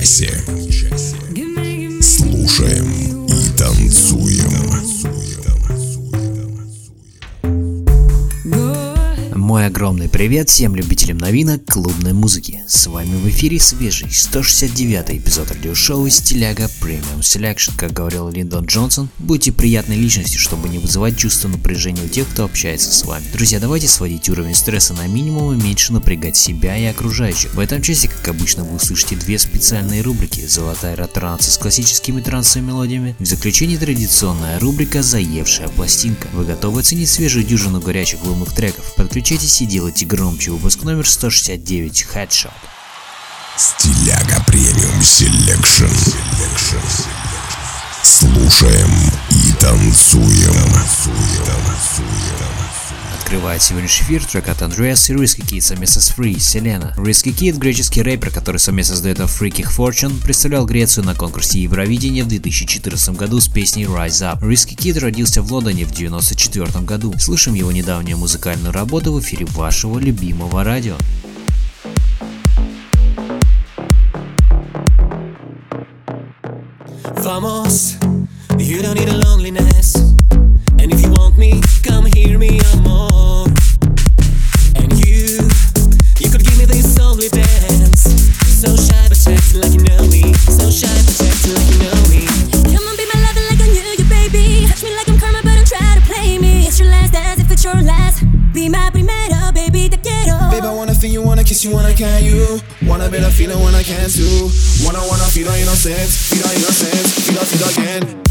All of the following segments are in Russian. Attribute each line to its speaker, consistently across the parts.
Speaker 1: Этом часе.
Speaker 2: Привет всем любителям новинок клубной музыки. С вами в эфире свежий 169 эпизод радиошоу Стиляга Premium Selection. Как говорил Линдон Джонсон, будьте приятной личностью, чтобы не вызывать чувство напряжения у тех, кто общается с вами. Друзья, давайте сводить уровень стресса на минимум и меньше напрягать себя и окружающих. В этом часе, как обычно, вы услышите две специальные рубрики. Золотая ретранса с классическими трансовыми мелодиями. В заключении традиционная рубрика «Заевшая пластинка». Вы готовы оценить свежую дюжину горячих глубных треков? Подключайтесь и делайте громче выпуск номер 169 Headshot.
Speaker 1: Стиляга Premium Selection. Слушаем и танцуем.
Speaker 2: Открывает сегодняшний эфир трек от Андреас и Risky Kid совместно с Free, Селена. Risky Kid, греческий рэпер, который совместно с дуэтом Freaky Fortune, представлял Грецию на конкурсе Евровидения в 2014 году с песней Rise Up. Risky Kid родился в Лондоне в 1994 году. Слышим его недавнюю музыкальную работу в эфире вашего любимого радио.
Speaker 3: Vamos,
Speaker 4: Better feeling when I can't too. Wanna wanna feel on innocence, feel on innocence, feel
Speaker 5: on
Speaker 4: feel again.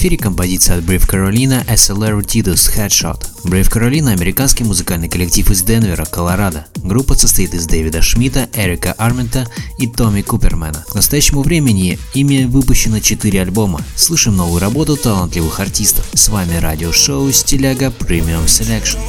Speaker 2: Эфире композиция от Brave Carolina SLR Tidus Headshot. Brave Carolina – американский музыкальный коллектив из Денвера, Колорадо. Группа состоит из Дэвида Шмидта, Эрика Армента и Томми Купермена. К настоящему времени ими выпущено 4 альбома. Слышим новую работу талантливых артистов. С вами радиошоу Стиляга Premium Selection.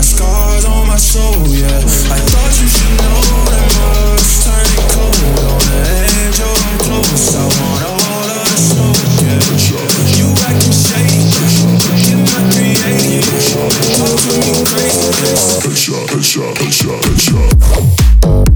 Speaker 4: got scars on my soul, yeah. I thought you should know that
Speaker 6: love's turning cold. On the edge of I'm close, I want all of the smoke, yeah. You acting shady, in my creative, talk to me crazy.
Speaker 7: Headshot, headshot, headshot, headshot.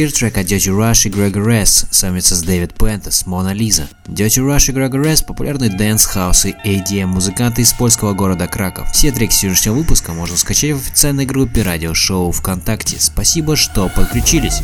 Speaker 8: Теперь трек от Dirty Rush и Gregor Es совместно с David Puentez «Мона Лиза». Dirty Rush и Gregor Es – популярные dance, хаус и EDM музыканты из польского города Краков. Все треки сегодняшнего выпуска можно скачать в официальной группе радиошоу ВКонтакте. Спасибо, что подключились.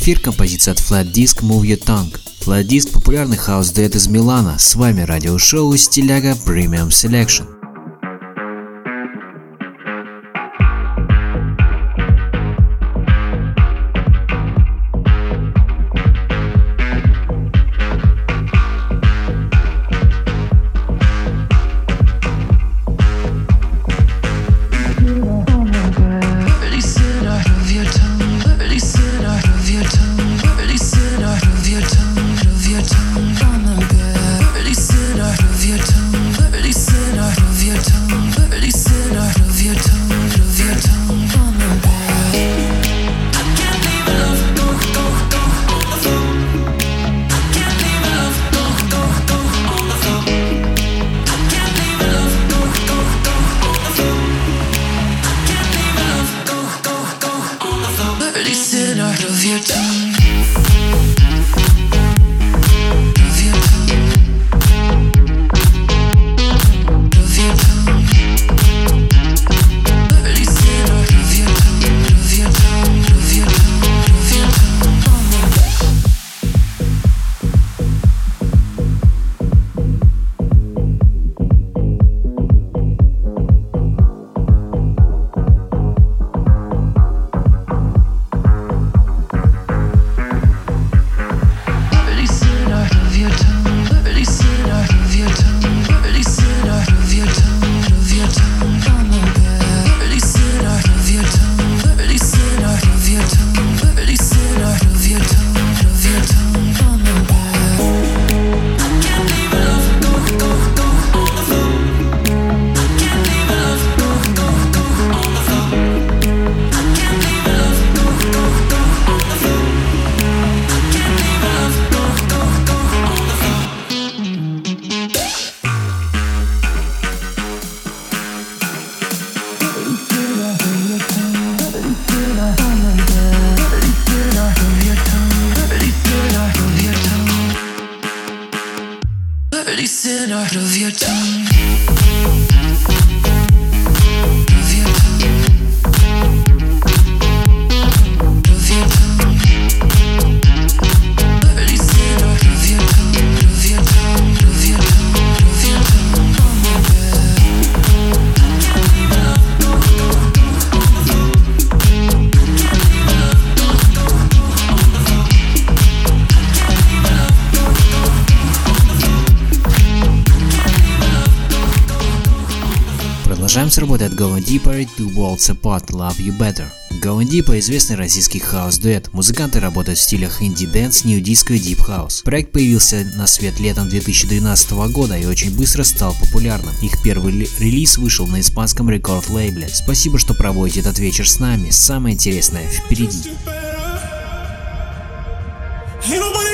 Speaker 8: эфир композиция от Flat Disc Move Your Tongue. Flat Disc – популярный хаус дуэт из Милана. С вами радиошоу «Стиляга Premium Selection».
Speaker 2: Separate Two Worlds Apart Love You Better. Go and Deep – известный российский хаус-дуэт. Музыканты работают в стилях indie dance, nu disco и deep house. Проект появился на свет летом 2012 года и очень быстро стал популярным. Их первый релиз вышел на испанском рекорд-лейбле. Спасибо, что проводите этот вечер с нами. Самое интересное впереди.
Speaker 9: Ain't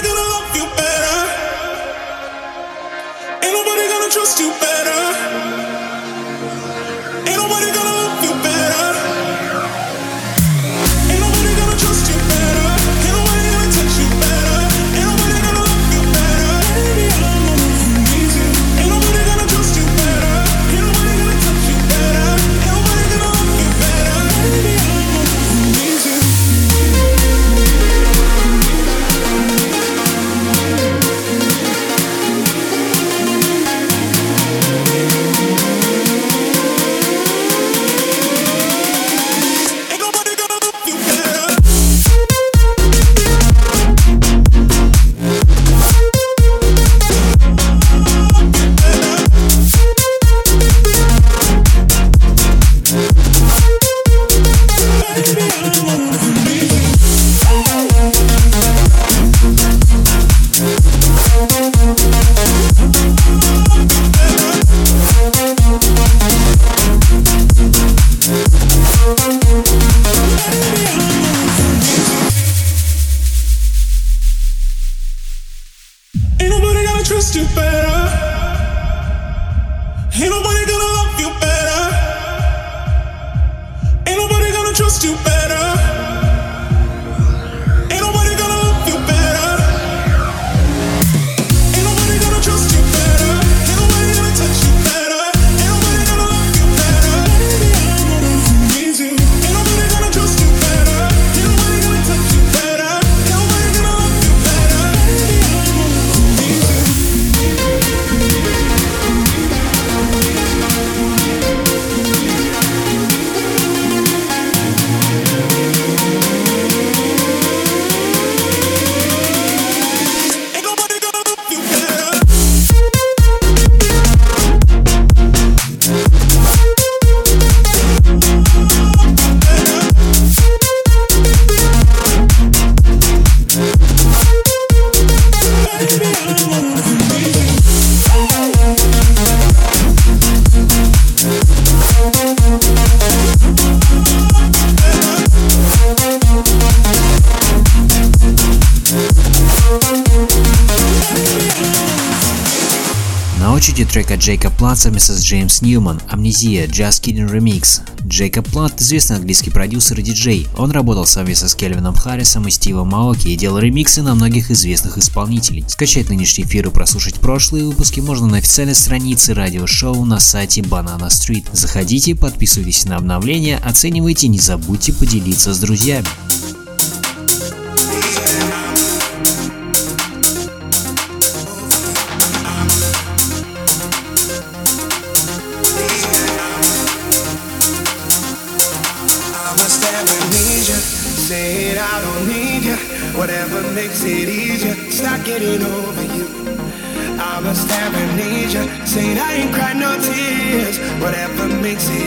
Speaker 2: Джейкоб Плат совместно с Джеймс Ньюман, Амнезия, Just Kidding Remix. Джейкоб Плат – известный английский продюсер и диджей. Он работал совместно с Кельвином Харрисом и Стивом Маоки и делал ремиксы на многих известных исполнителей. Скачать нынешний эфир и прослушать прошлые выпуски можно на официальной странице радиошоу на сайте Banana Street. Заходите, подписывайтесь на обновления, оценивайте, не забудьте поделиться с друзьями.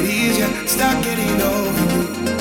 Speaker 10: please you, stop getting over you.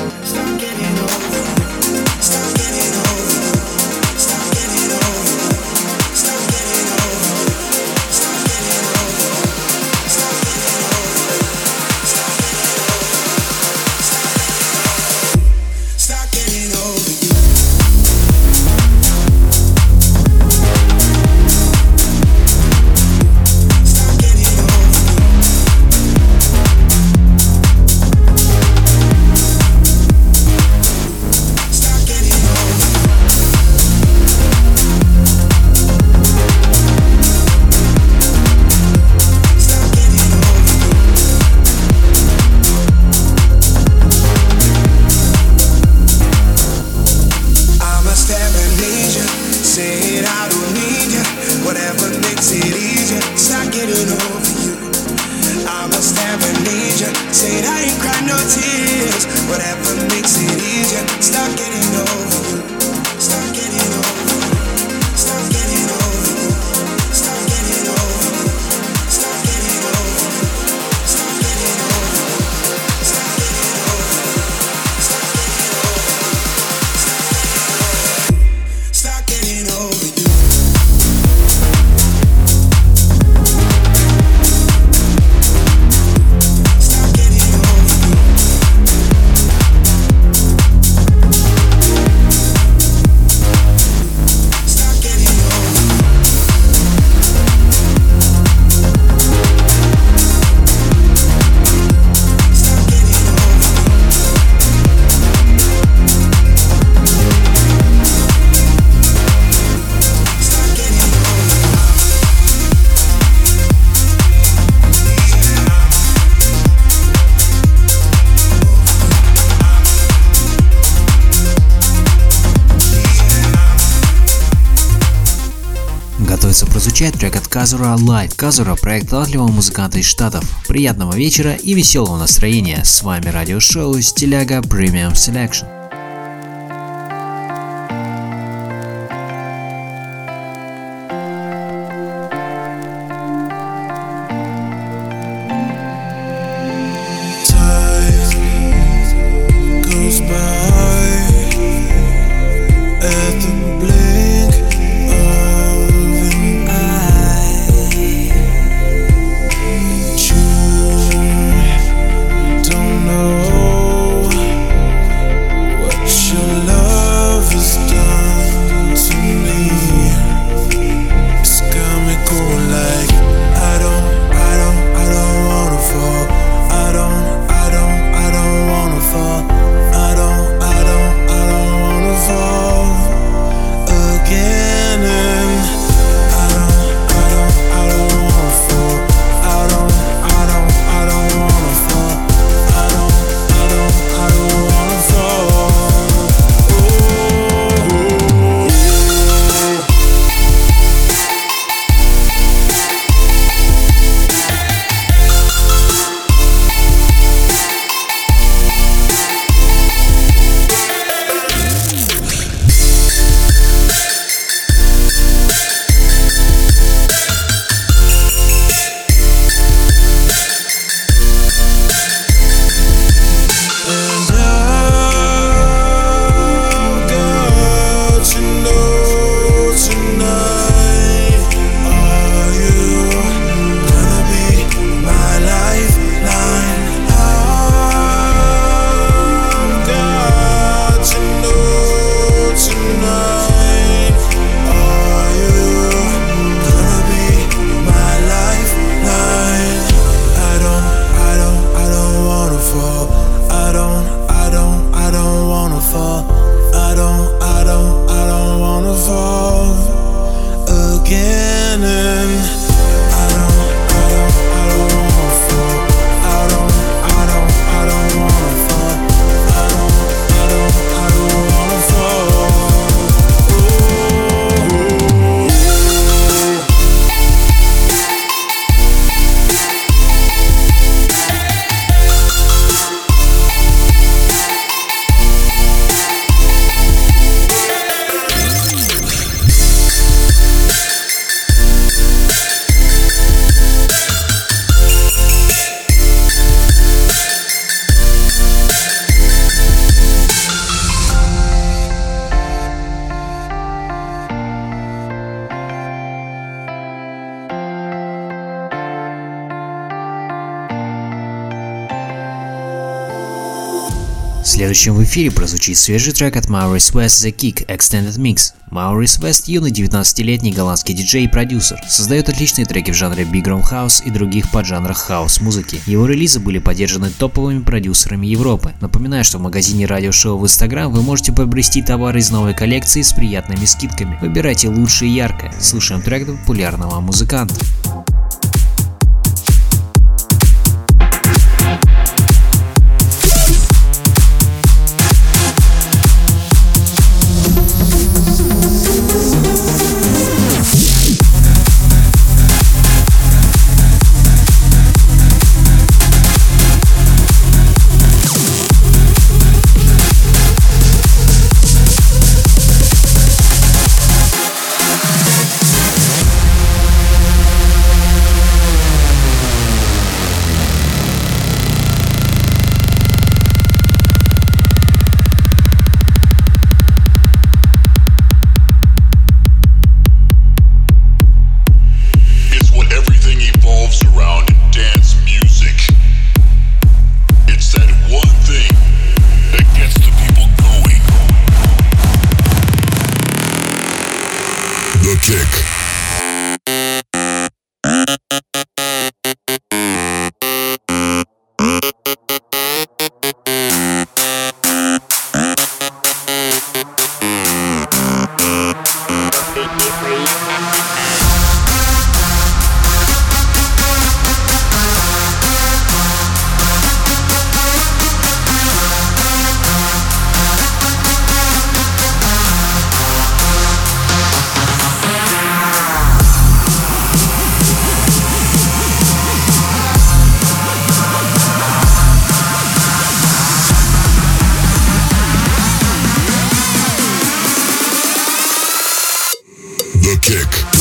Speaker 7: Встречает трек от Казура Live. Казура – проект талантливого музыканта из Штатов. Приятного вечера и веселого настроения. С вами радиошоу Стиляга Premium Selection. Следующим в эфире прозвучит свежий трек от Maurice West The Kick Extended Mix. Maurice West – юный 19-летний голландский диджей и продюсер. Создает отличные треки в жанре Big Room House и других поджанрах хаос-музыки. Его релизы были поддержаны топовыми продюсерами Европы. Напоминаю, что в магазине радиошоу в Instagram вы можете приобрести товары из новой коллекции с приятными скидками. Выбирайте лучшее и яркое. Слушаем трек популярного музыканта.
Speaker 11: music.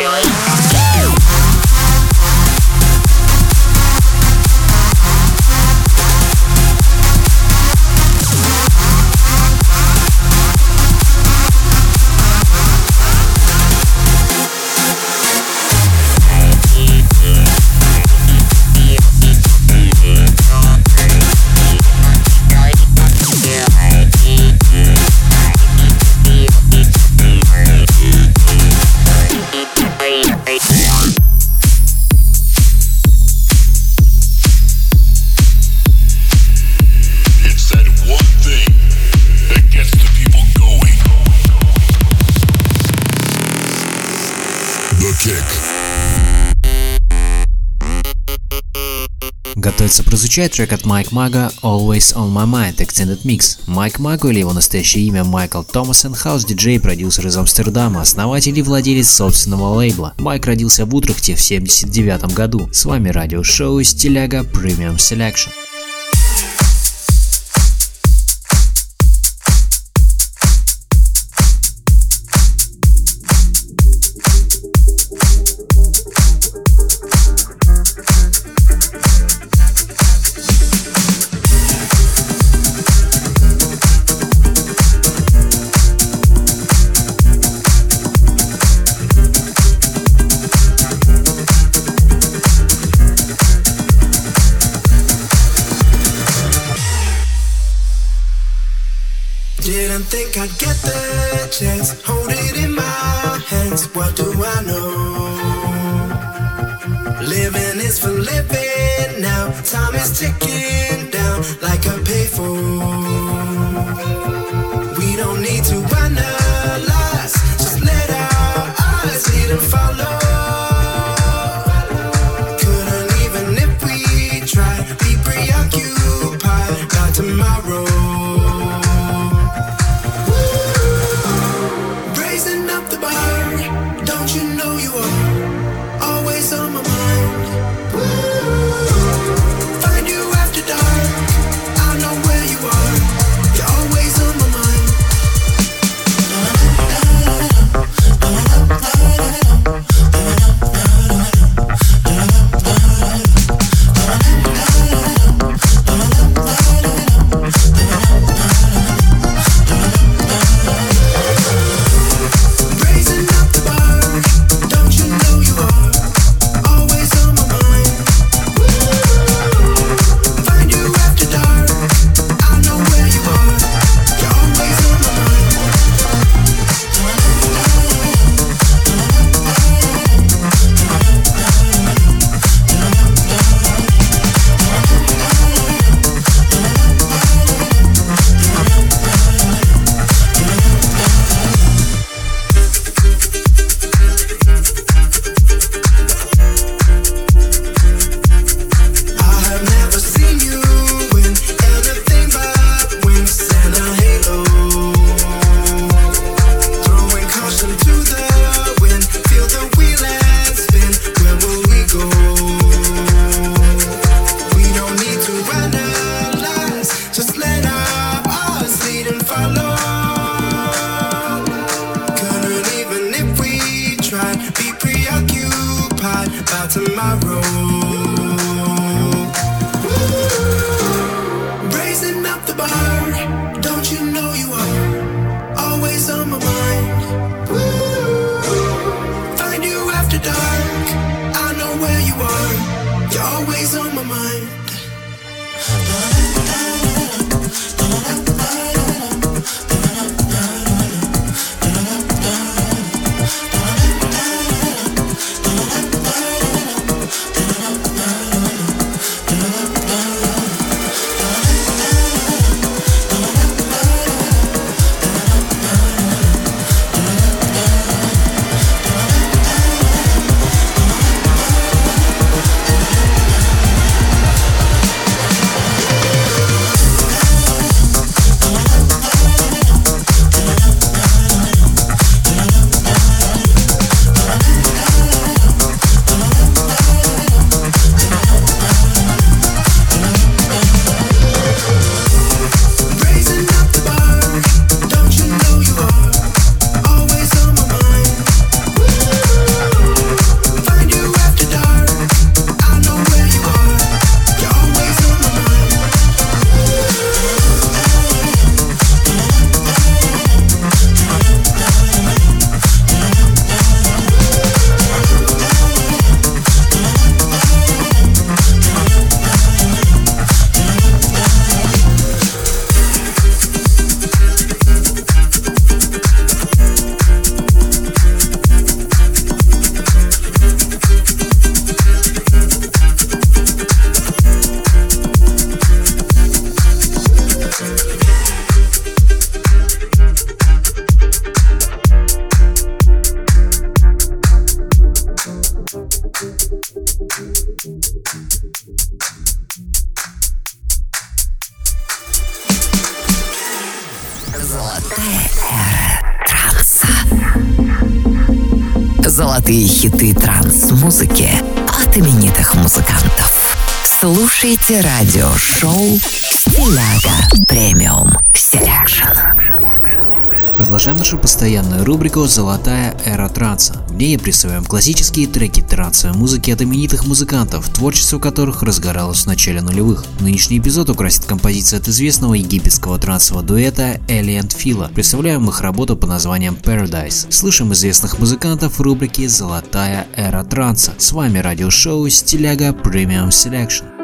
Speaker 2: feeling. Включая трек от Майк Маго «Always on my mind» Extended Mix. Майк Маго или его настоящее имя Майкл Томасон, хаус-диджей, продюсер из Амстердама, основатель и владелец собственного лейбла. Майк родился в Утрехте в 1979 году. С вами радиошоу «Стиляга Premium Selection».
Speaker 10: time is ticking down like a pin. слушаете радио-шоу «Стиляга Premium Selection».
Speaker 12: Продолжаем нашу постоянную рубрику «Золотая эра транса». В ней представляем классические треки трансовой музыки от именитых музыкантов, творчество которых разгоралось в начале нулевых. Нынешний эпизод украсит композиция от известного египетского трансового дуэта Aly и Fila. Представляем их работу по названием Paradise. Слышим известных музыкантов в рубрике «Золотая эра транса». С вами радиошоу «Стиляга Premium Selection.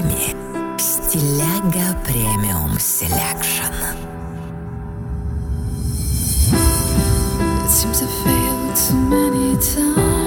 Speaker 13: вами Стиляга Премиум Селекшн. It seems I
Speaker 12: failed too many times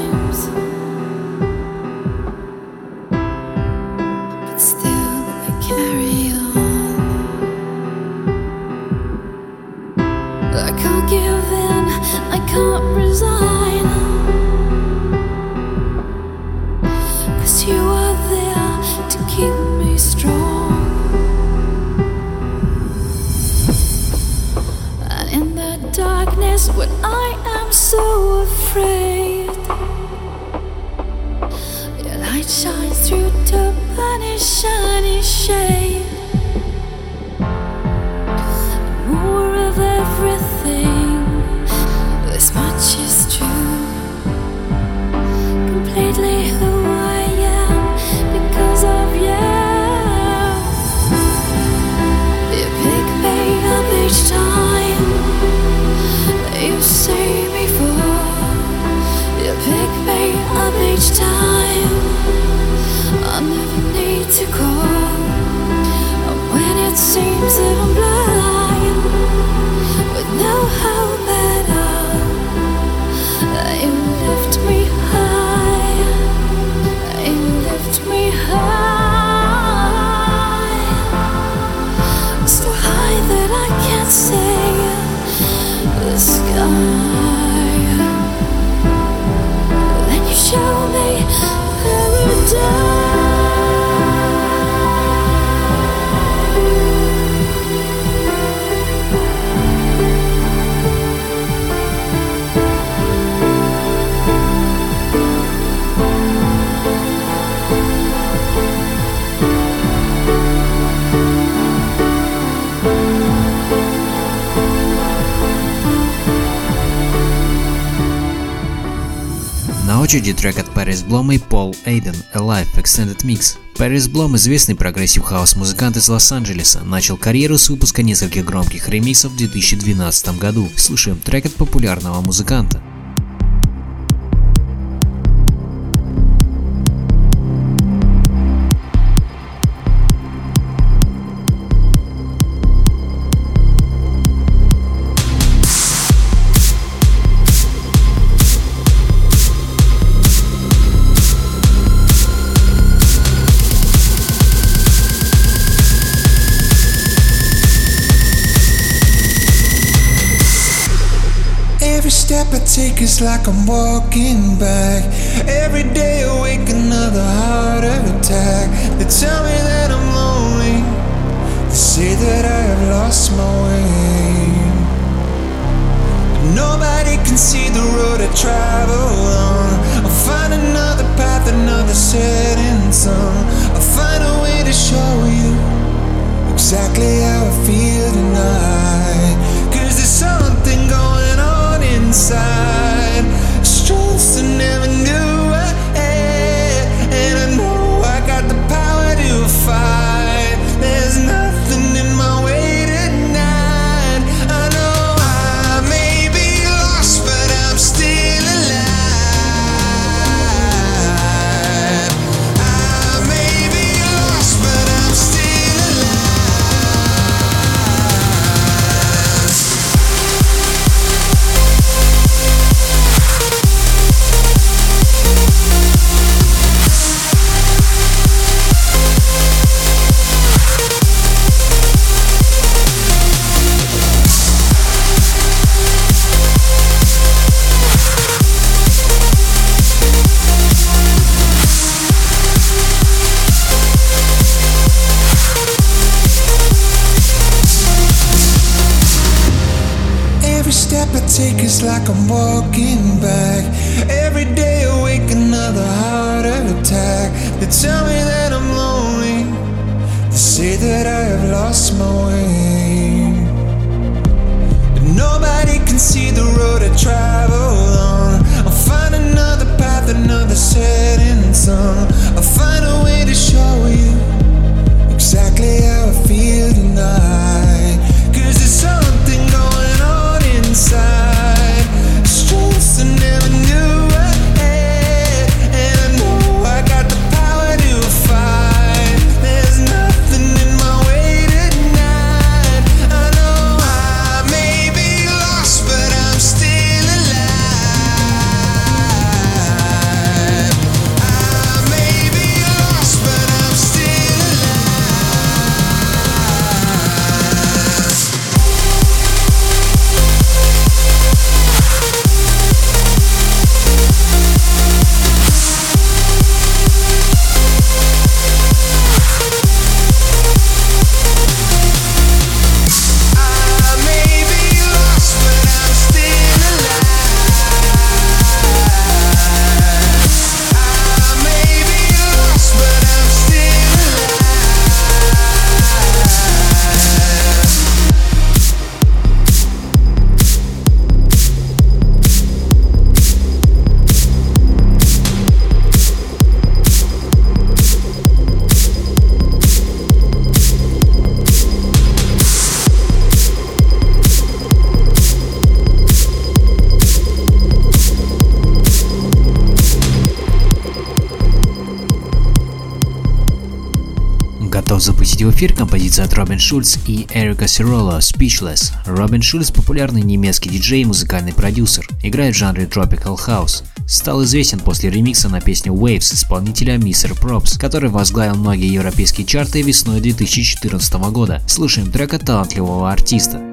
Speaker 2: очереди трек от Paris Blohm и Пол Эйден Alive Extended Mix. Paris Blohm, известный прогрессив хаус-музыкант из Лос-Анджелеса, начал карьеру с выпуска нескольких громких ремиксов в 2012 году. Слушаем трек от популярного музыканта.
Speaker 5: take it's like I'm walking back. Every day I wake another heart attack. They tell me that I'm lonely. They say that I have lost my way. But nobody can see the road I travel on. I'll find another path, another setting sun. I'll find a way to show you exactly how I feel tonight. Cause there's something going on inside.
Speaker 2: эфир композиция от Робин Шульц и Эрика Сирола «Speechless». Робин Шульц – популярный немецкий диджей и музыкальный продюсер. Играет в жанре Tropical House. Стал известен после ремикса на песню Waves исполнителя Mr. Props, который возглавил многие европейские чарты весной 2014 года. Слушаем трека талантливого артиста.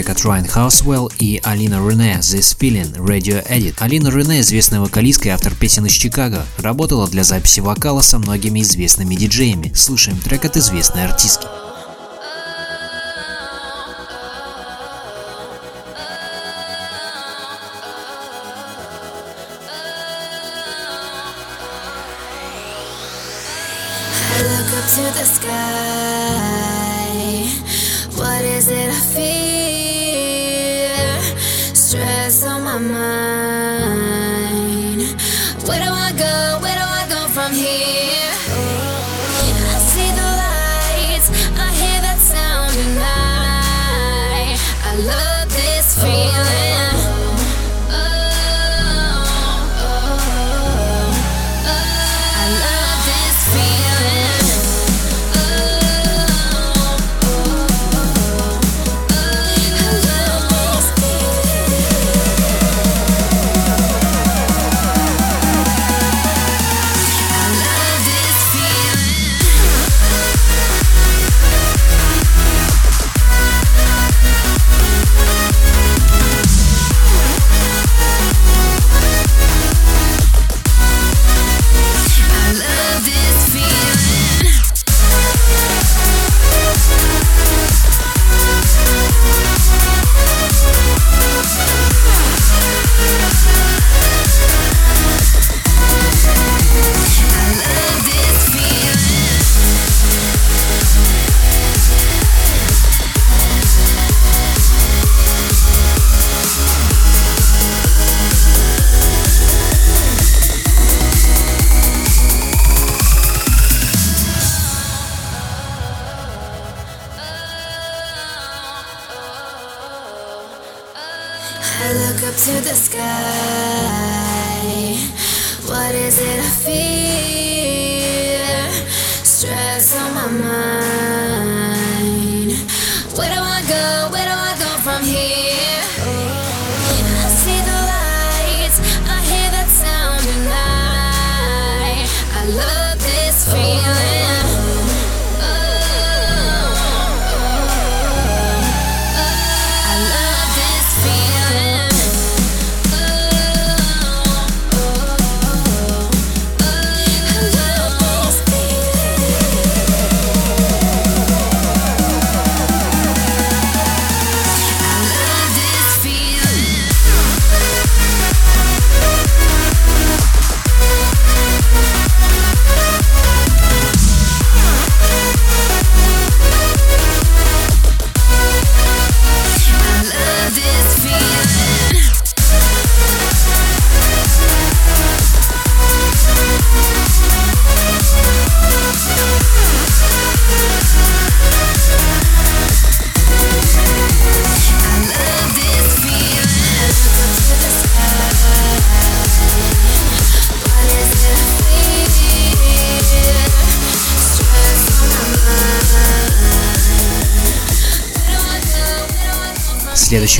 Speaker 2: трек от Райан Хаусвелл и Алина Рене «This Feeling» Radio Edit. Алина Рене – известная вокалистка и автор песен из Чикаго. Работала для записи вокала со многими известными диджеями. Слушаем трек от известной артистки.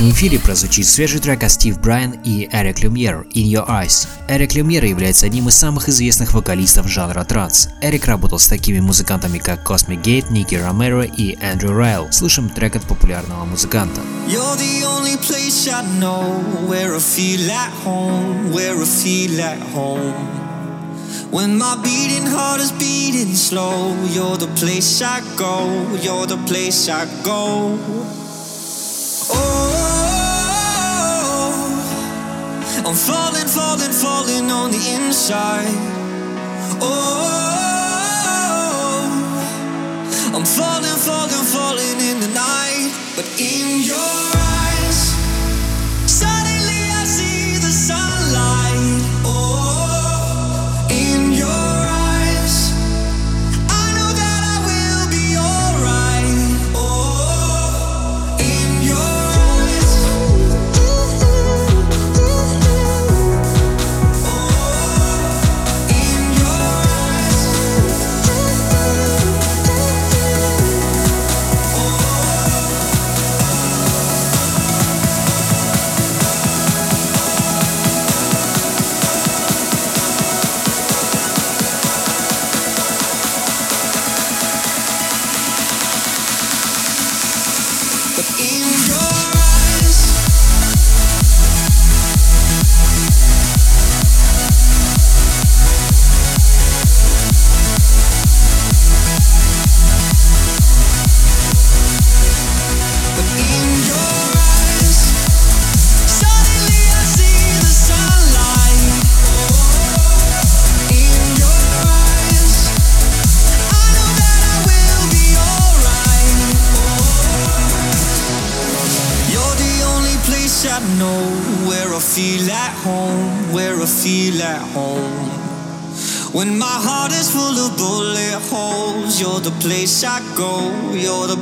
Speaker 2: Следующем эфире прозвучит свежий трек от Стив Брайан и Эрик Люмьер «In Your Eyes». Эрик Люмьер является одним из самых известных вокалистов жанра транс. Эрик работал с такими музыкантами, как Cosmic Gate, Ники Ромеро и Эндрю Райл. Слушаем трек от популярного музыканта.
Speaker 14: When my beating heart is beating slow, you're the place I go, you're the place I go. Oh, I'm falling, falling, falling on the inside. Oh, I'm falling, falling, falling in the night, but in your eyes,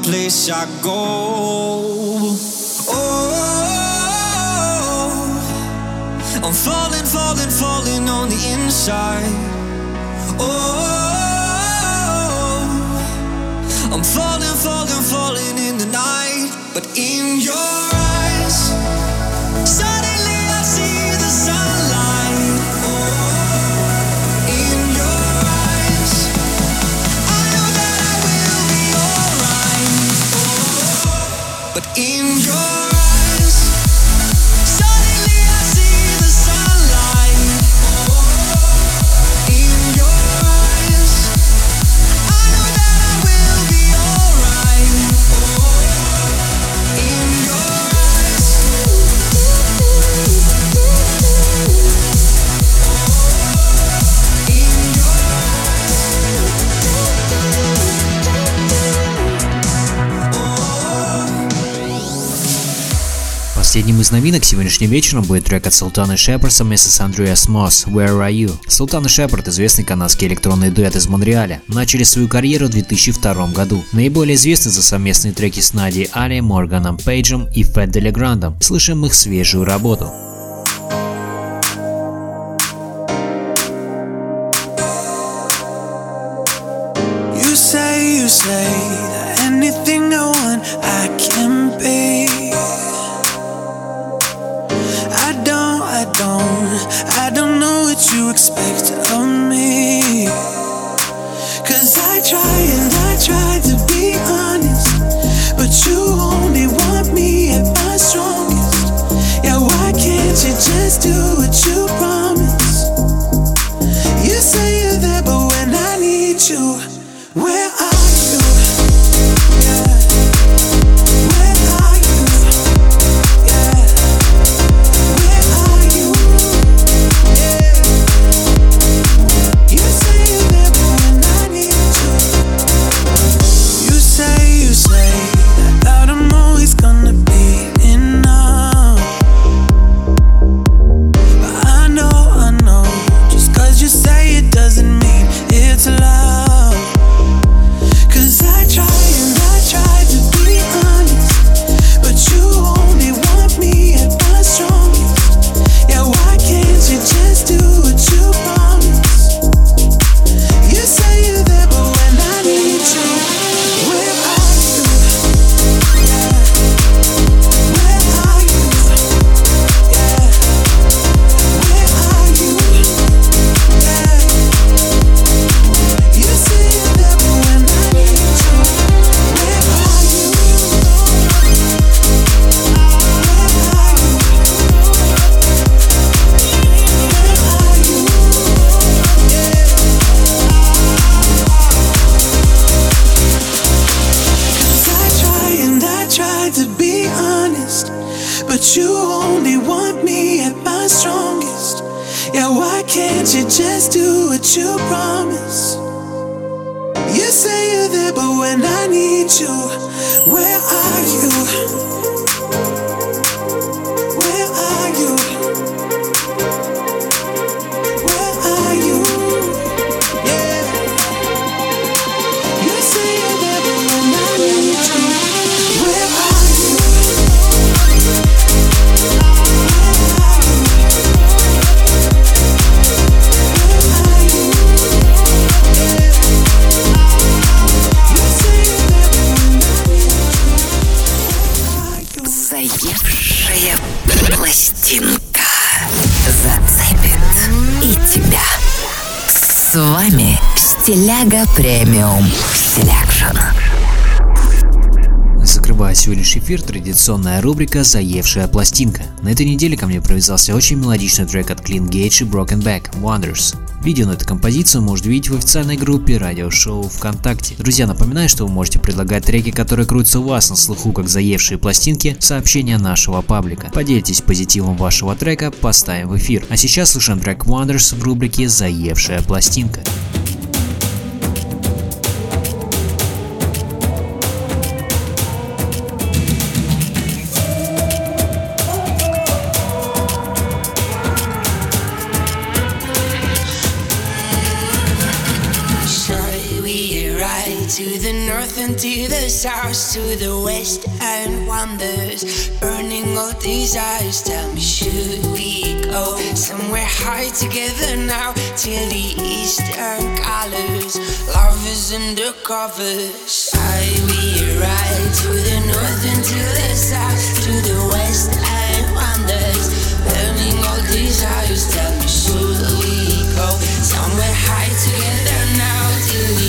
Speaker 14: place I go. Oh, I'm falling, falling, falling on the inside. Oh, I'm falling, falling, falling in the night, but in your eyes,
Speaker 7: Последним из новинок сегодняшним вечером будет трек от Султана Шепарда вместе с Андреас Мосс «Where Are You?». Султан и Шепард – известный канадский электронный дуэт из Монреаля. Начали свою карьеру в 2002 году. Наиболее известны за совместные треки с Нади Али, Морганом Пейджем и Фэт Делеграндом. Слышим их свежую работу. Эфир, традиционная рубрика «Заевшая пластинка». На этой неделе ко мне провязался очень мелодичный трек от Clean Gage и Broken Back «Wonders». Видео на эту композицию можно видеть в официальной группе радиошоу ВКонтакте. Друзья, напоминаю, что вы можете предлагать треки, которые крутятся у вас на слуху, как заевшие пластинки, сообщения нашего паблика. Поделитесь позитивом вашего трека, поставим в эфир. А сейчас слушаем трек Wonders в рубрике «Заевшая пластинка».
Speaker 15: Shall south, to the west and wonders, burning all desires? Tell me, should we go somewhere high together now till the eastern colors? Love is undercover. Shall we ride to the north and to the south, to the west and wonders, burning all desires? Tell me, should we go somewhere high together now till the